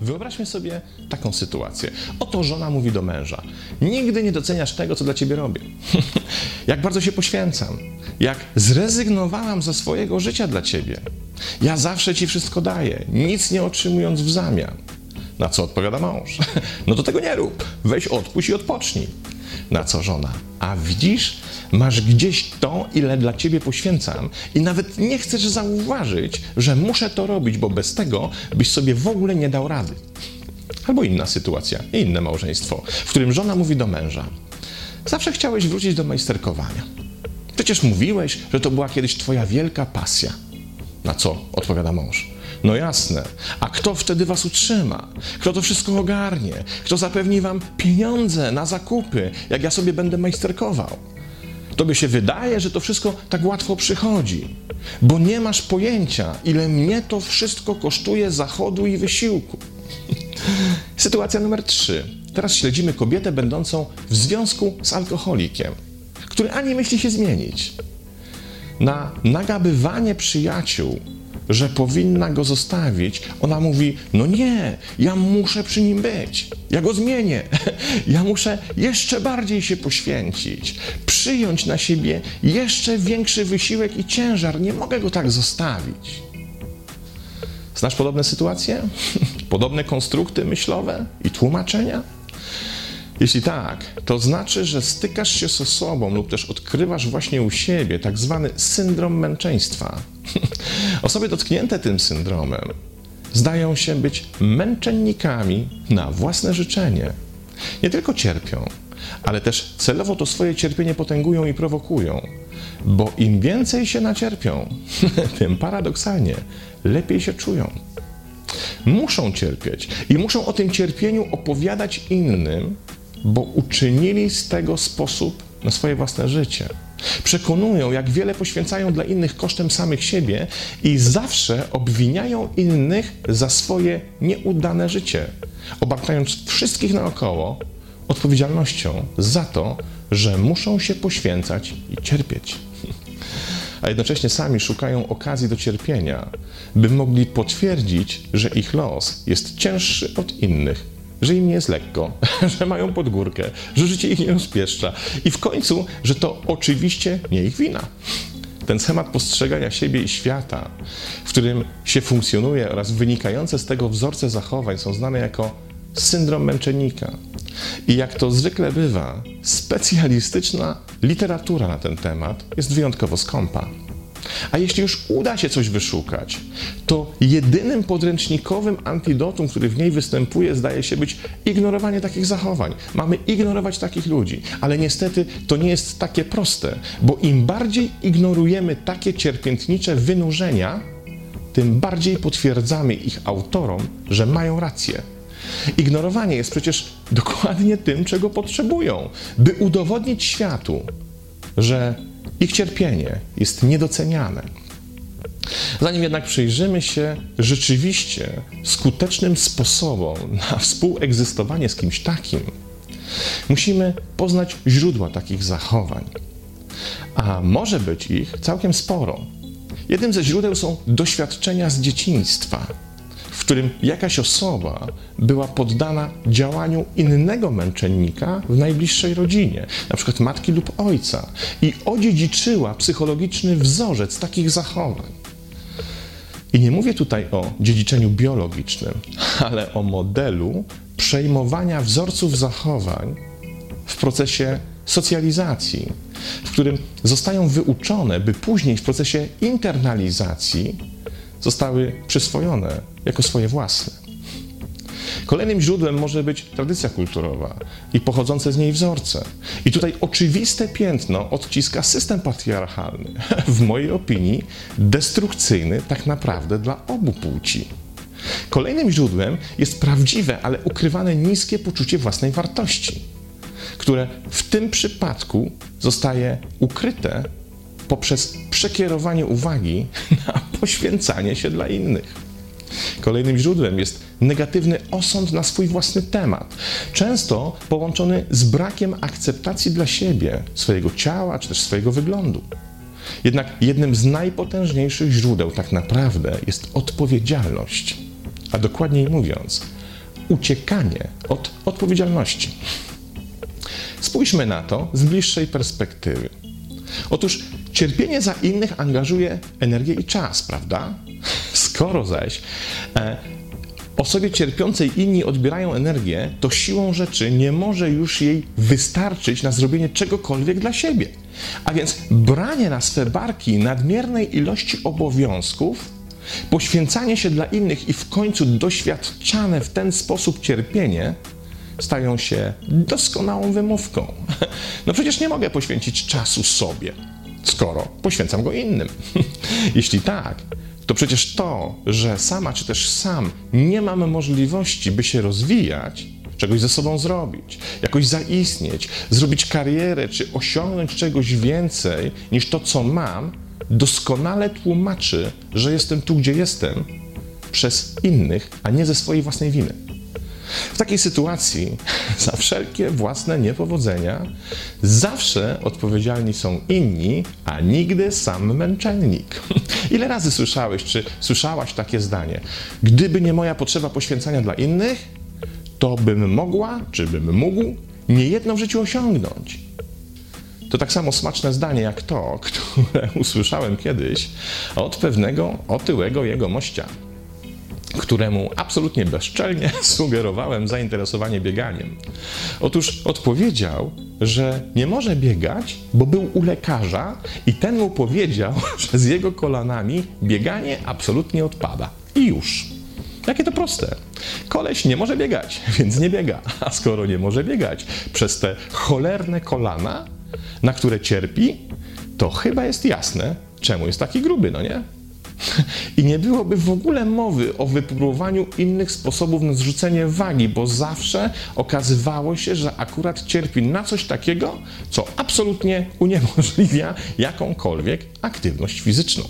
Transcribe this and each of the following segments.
Wyobraźmy sobie taką sytuację. Oto żona mówi do męża: Nigdy nie doceniasz tego, co dla ciebie robię. jak bardzo się poświęcam. Jak zrezygnowałam ze swojego życia dla ciebie. Ja zawsze ci wszystko daję, nic nie otrzymując w zamian. Na co odpowiada mąż? No to tego nie rób. Weź odpuść i odpocznij. Na co żona? A widzisz, masz gdzieś to, ile dla ciebie poświęcam, i nawet nie chcesz zauważyć, że muszę to robić, bo bez tego byś sobie w ogóle nie dał rady. Albo inna sytuacja, inne małżeństwo, w którym żona mówi do męża: Zawsze chciałeś wrócić do majsterkowania. Przecież mówiłeś, że to była kiedyś twoja wielka pasja. Na co odpowiada mąż? No jasne. A kto wtedy was utrzyma? Kto to wszystko ogarnie? Kto zapewni wam pieniądze na zakupy, jak ja sobie będę majsterkował? Tobie się wydaje, że to wszystko tak łatwo przychodzi, bo nie masz pojęcia, ile mnie to wszystko kosztuje zachodu i wysiłku. Sytuacja numer trzy. Teraz śledzimy kobietę będącą w związku z alkoholikiem, który ani myśli się zmienić. Na nagabywanie przyjaciół że powinna go zostawić, ona mówi: No nie, ja muszę przy nim być, ja go zmienię, ja muszę jeszcze bardziej się poświęcić, przyjąć na siebie jeszcze większy wysiłek i ciężar, nie mogę go tak zostawić. Znasz podobne sytuacje? Podobne konstrukty myślowe i tłumaczenia? Jeśli tak, to znaczy, że stykasz się z osobą lub też odkrywasz właśnie u siebie tak zwany syndrom męczeństwa. Osoby dotknięte tym syndromem zdają się być męczennikami na własne życzenie. Nie tylko cierpią, ale też celowo to swoje cierpienie potęgują i prowokują, bo im więcej się nacierpią, tym paradoksalnie lepiej się czują. Muszą cierpieć i muszą o tym cierpieniu opowiadać innym, bo uczynili z tego sposób na swoje własne życie. Przekonują, jak wiele poświęcają dla innych kosztem samych siebie i zawsze obwiniają innych za swoje nieudane życie, obarczając wszystkich naokoło odpowiedzialnością za to, że muszą się poświęcać i cierpieć. A jednocześnie sami szukają okazji do cierpienia, by mogli potwierdzić, że ich los jest cięższy od innych że im nie jest lekko, że mają podgórkę, że życie ich nie rozpieszcza i w końcu, że to oczywiście nie ich wina. Ten schemat postrzegania siebie i świata, w którym się funkcjonuje oraz wynikające z tego wzorce zachowań są znane jako syndrom męczennika. I jak to zwykle bywa, specjalistyczna literatura na ten temat jest wyjątkowo skąpa. A jeśli już uda się coś wyszukać, to jedynym podręcznikowym antidotum, który w niej występuje, zdaje się być ignorowanie takich zachowań. Mamy ignorować takich ludzi, ale niestety to nie jest takie proste, bo im bardziej ignorujemy takie cierpiętnicze wynurzenia, tym bardziej potwierdzamy ich autorom, że mają rację. Ignorowanie jest przecież dokładnie tym, czego potrzebują, by udowodnić światu, że ich cierpienie jest niedoceniane. Zanim jednak przyjrzymy się rzeczywiście skutecznym sposobom na współegzystowanie z kimś takim, musimy poznać źródła takich zachowań. A może być ich całkiem sporo. Jednym ze źródeł są doświadczenia z dzieciństwa w którym jakaś osoba była poddana działaniu innego męczennika w najbliższej rodzinie, na przykład matki lub ojca, i odziedziczyła psychologiczny wzorzec takich zachowań. I nie mówię tutaj o dziedziczeniu biologicznym, ale o modelu przejmowania wzorców zachowań w procesie socjalizacji, w którym zostają wyuczone, by później w procesie internalizacji zostały przyswojone jako swoje własne. Kolejnym źródłem może być tradycja kulturowa i pochodzące z niej wzorce. I tutaj oczywiste piętno odciska system patriarchalny, w mojej opinii destrukcyjny tak naprawdę dla obu płci. Kolejnym źródłem jest prawdziwe, ale ukrywane niskie poczucie własnej wartości, które w tym przypadku zostaje ukryte poprzez przekierowanie uwagi na poświęcanie się dla innych. Kolejnym źródłem jest negatywny osąd na swój własny temat, często połączony z brakiem akceptacji dla siebie, swojego ciała czy też swojego wyglądu. Jednak jednym z najpotężniejszych źródeł tak naprawdę jest odpowiedzialność, a dokładniej mówiąc, uciekanie od odpowiedzialności. Spójrzmy na to z bliższej perspektywy. Otóż cierpienie za innych angażuje energię i czas, prawda? Skoro zaś e, osobie cierpiącej inni odbierają energię, to siłą rzeczy nie może już jej wystarczyć na zrobienie czegokolwiek dla siebie. A więc branie na swe barki nadmiernej ilości obowiązków, poświęcanie się dla innych i w końcu doświadczane w ten sposób cierpienie stają się doskonałą wymówką. No przecież nie mogę poświęcić czasu sobie, skoro poświęcam go innym. Jeśli tak, to przecież to, że sama czy też sam nie mam możliwości, by się rozwijać, czegoś ze sobą zrobić, jakoś zaistnieć, zrobić karierę czy osiągnąć czegoś więcej niż to, co mam, doskonale tłumaczy, że jestem tu, gdzie jestem, przez innych, a nie ze swojej własnej winy. W takiej sytuacji za wszelkie własne niepowodzenia zawsze odpowiedzialni są inni, a nigdy sam męczennik. Ile razy słyszałeś, czy słyszałaś takie zdanie? Gdyby nie moja potrzeba poświęcania dla innych, to bym mogła, czy bym mógł niejedno w życiu osiągnąć. To tak samo smaczne zdanie jak to, które usłyszałem kiedyś od pewnego otyłego jego mościa któremu absolutnie bezczelnie sugerowałem zainteresowanie bieganiem. Otóż odpowiedział, że nie może biegać, bo był u lekarza i ten mu powiedział, że z jego kolanami bieganie absolutnie odpada. I już. Jakie to proste. Koleś nie może biegać, więc nie biega. A skoro nie może biegać przez te cholerne kolana, na które cierpi, to chyba jest jasne, czemu jest taki gruby, no nie? I nie byłoby w ogóle mowy o wypróbowaniu innych sposobów na zrzucenie wagi, bo zawsze okazywało się, że akurat cierpi na coś takiego, co absolutnie uniemożliwia jakąkolwiek aktywność fizyczną.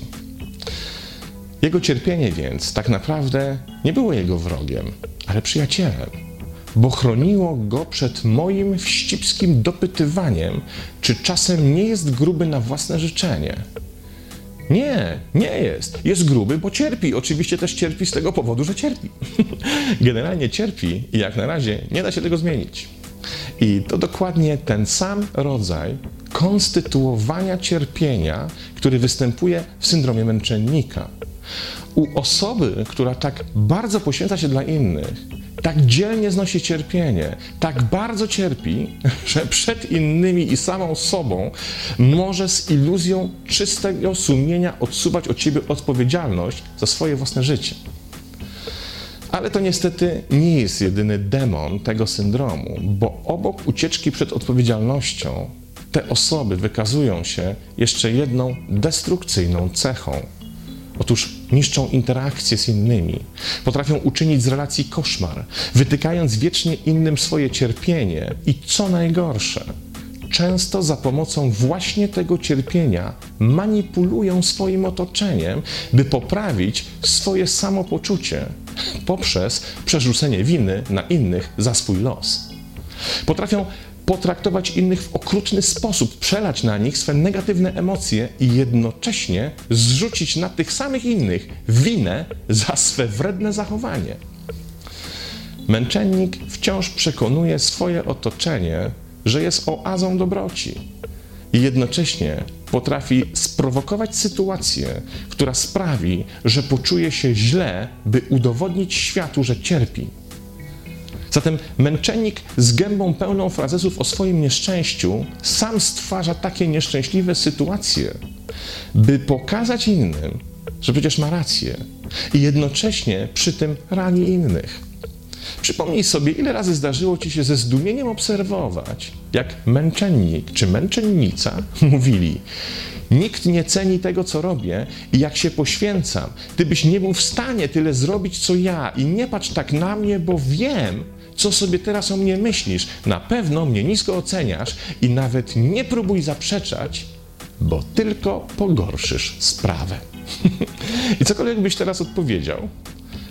Jego cierpienie więc tak naprawdę nie było jego wrogiem, ale przyjacielem, bo chroniło go przed moim wścibskim dopytywaniem, czy czasem nie jest gruby na własne życzenie nie, nie jest. Jest gruby, bo cierpi. Oczywiście też cierpi z tego powodu, że cierpi. Generalnie cierpi i jak na razie nie da się tego zmienić. I to dokładnie ten sam rodzaj konstytuowania cierpienia, który występuje w syndromie męczennika. U osoby, która tak bardzo poświęca się dla innych, tak dzielnie znosi cierpienie, tak bardzo cierpi, że przed innymi i samą sobą może z iluzją czystego sumienia odsuwać od ciebie odpowiedzialność za swoje własne życie. Ale to niestety nie jest jedyny demon tego syndromu, bo obok ucieczki przed odpowiedzialnością, te osoby wykazują się jeszcze jedną destrukcyjną cechą Otóż niszczą interakcje z innymi, potrafią uczynić z relacji koszmar, wytykając wiecznie innym swoje cierpienie i co najgorsze, często za pomocą właśnie tego cierpienia manipulują swoim otoczeniem, by poprawić swoje samopoczucie poprzez przerzucenie winy na innych za swój los. Potrafią potraktować innych w okrutny sposób, przelać na nich swe negatywne emocje i jednocześnie zrzucić na tych samych innych winę za swe wredne zachowanie. Męczennik wciąż przekonuje swoje otoczenie, że jest oazą dobroci i jednocześnie potrafi sprowokować sytuację, która sprawi, że poczuje się źle, by udowodnić światu, że cierpi. Zatem męczennik z gębą pełną frazesów o swoim nieszczęściu sam stwarza takie nieszczęśliwe sytuacje, by pokazać innym, że przecież ma rację i jednocześnie przy tym rani innych. Przypomnij sobie, ile razy zdarzyło ci się ze zdumieniem obserwować, jak męczennik czy męczennica mówili: Nikt nie ceni tego, co robię i jak się poświęcam. Ty byś nie był w stanie tyle zrobić, co ja, i nie patrz tak na mnie, bo wiem, co sobie teraz o mnie myślisz. Na pewno mnie nisko oceniasz i nawet nie próbuj zaprzeczać, bo tylko pogorszysz sprawę. I cokolwiek byś teraz odpowiedział,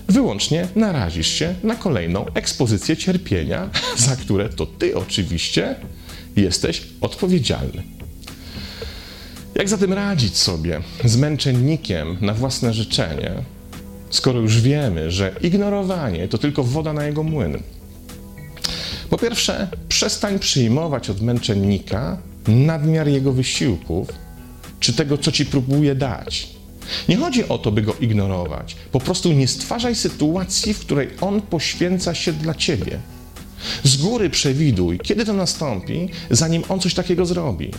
wyłącznie narazisz się na kolejną ekspozycję cierpienia, za które to ty oczywiście jesteś odpowiedzialny. Jak zatem radzić sobie z męczennikiem na własne życzenie, skoro już wiemy, że ignorowanie to tylko woda na jego młyn? Po pierwsze, przestań przyjmować od męczennika nadmiar jego wysiłków czy tego, co ci próbuje dać. Nie chodzi o to, by go ignorować. Po prostu nie stwarzaj sytuacji, w której on poświęca się dla ciebie. Z góry przewiduj, kiedy to nastąpi, zanim on coś takiego zrobi.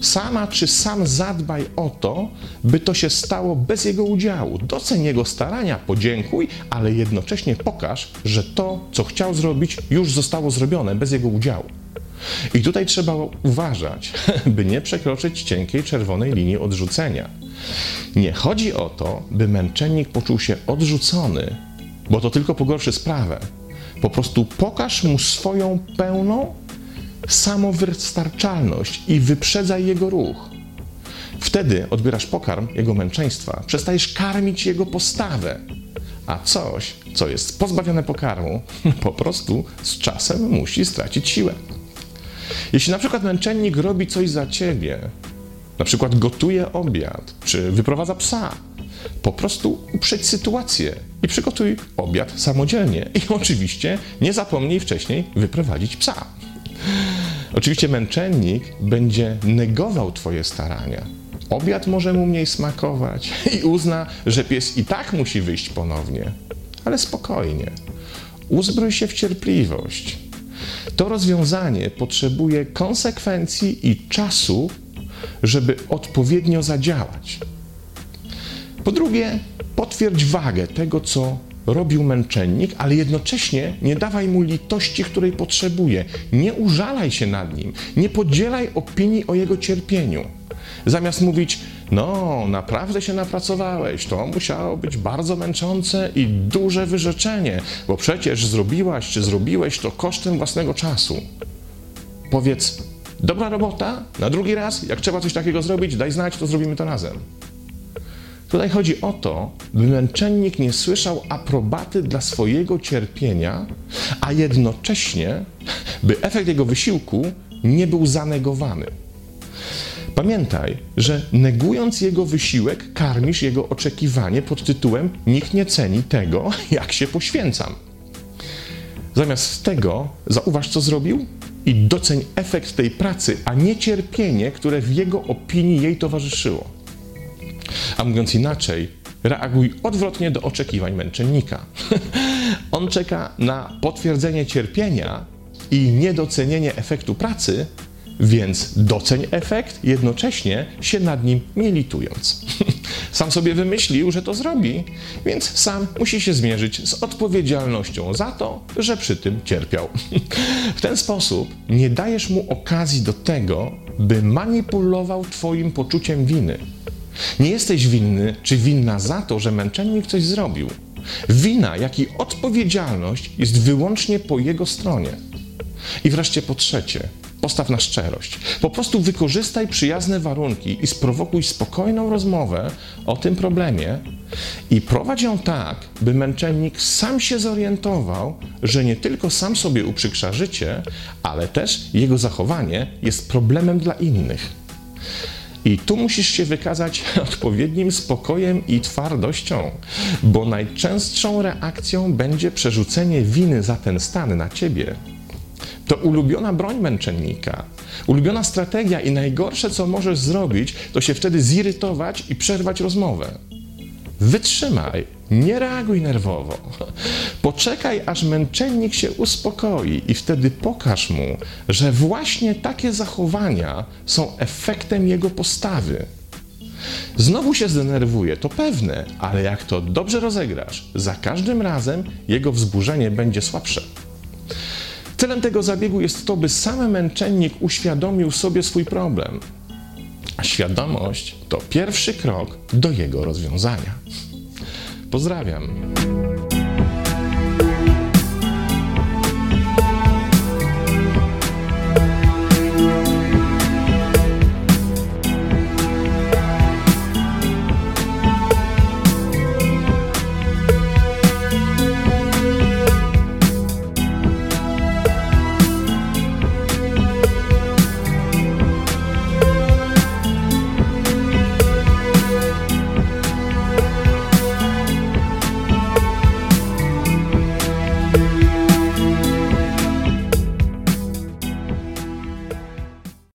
Sama czy sam zadbaj o to, by to się stało bez jego udziału. Doceń jego starania, podziękuj, ale jednocześnie pokaż, że to, co chciał zrobić, już zostało zrobione bez jego udziału. I tutaj trzeba uważać, by nie przekroczyć cienkiej czerwonej linii odrzucenia. Nie chodzi o to, by męczennik poczuł się odrzucony, bo to tylko pogorszy sprawę. Po prostu pokaż mu swoją pełną samowystarczalność i wyprzedzaj jego ruch. Wtedy odbierasz pokarm jego męczeństwa, przestajesz karmić jego postawę, a coś, co jest pozbawione pokarmu, po prostu z czasem musi stracić siłę. Jeśli na przykład męczennik robi coś za ciebie, na przykład gotuje obiad, czy wyprowadza psa, po prostu uprzedź sytuację i przygotuj obiad samodzielnie. I oczywiście nie zapomnij wcześniej wyprowadzić psa. Oczywiście męczennik będzie negował Twoje starania. Obiad może mu mniej smakować i uzna, że pies i tak musi wyjść ponownie. Ale spokojnie. Uzbrój się w cierpliwość. To rozwiązanie potrzebuje konsekwencji i czasu, żeby odpowiednio zadziałać. Po drugie, potwierdź wagę tego, co robił męczennik, ale jednocześnie nie dawaj mu litości, której potrzebuje. Nie użalaj się nad nim, nie podzielaj opinii o jego cierpieniu. Zamiast mówić, no, naprawdę się napracowałeś, to musiało być bardzo męczące i duże wyrzeczenie, bo przecież zrobiłaś czy zrobiłeś to kosztem własnego czasu. Powiedz, dobra robota, na drugi raz, jak trzeba coś takiego zrobić, daj znać, to zrobimy to razem. Tutaj chodzi o to, by męczennik nie słyszał aprobaty dla swojego cierpienia, a jednocześnie, by efekt jego wysiłku nie był zanegowany. Pamiętaj, że negując jego wysiłek, karmisz jego oczekiwanie pod tytułem Nikt nie ceni tego, jak się poświęcam. Zamiast tego, zauważ, co zrobił i doceń efekt tej pracy, a nie cierpienie, które w jego opinii jej towarzyszyło. A mówiąc inaczej, reaguj odwrotnie do oczekiwań męczennika. On czeka na potwierdzenie cierpienia i niedocenienie efektu pracy, więc doceń efekt, jednocześnie się nad nim nie litując. Sam sobie wymyślił, że to zrobi, więc sam musi się zmierzyć z odpowiedzialnością za to, że przy tym cierpiał. W ten sposób nie dajesz mu okazji do tego, by manipulował Twoim poczuciem winy nie jesteś winny czy winna za to, że męczennik coś zrobił. Wina, jak i odpowiedzialność jest wyłącznie po jego stronie. I wreszcie po trzecie, postaw na szczerość. Po prostu wykorzystaj przyjazne warunki i sprowokuj spokojną rozmowę o tym problemie i prowadź ją tak, by męczennik sam się zorientował, że nie tylko sam sobie uprzykrza życie, ale też jego zachowanie jest problemem dla innych. I tu musisz się wykazać odpowiednim spokojem i twardością, bo najczęstszą reakcją będzie przerzucenie winy za ten stan na ciebie. To ulubiona broń męczennika, ulubiona strategia i najgorsze, co możesz zrobić, to się wtedy zirytować i przerwać rozmowę. Wytrzymaj, nie reaguj nerwowo. Poczekaj, aż męczennik się uspokoi i wtedy pokaż mu, że właśnie takie zachowania są efektem jego postawy. Znowu się zdenerwuje, to pewne, ale jak to dobrze rozegrasz, za każdym razem jego wzburzenie będzie słabsze. Celem tego zabiegu jest to, by sam męczennik uświadomił sobie swój problem. A świadomość to pierwszy krok do jego rozwiązania. Pozdrawiam.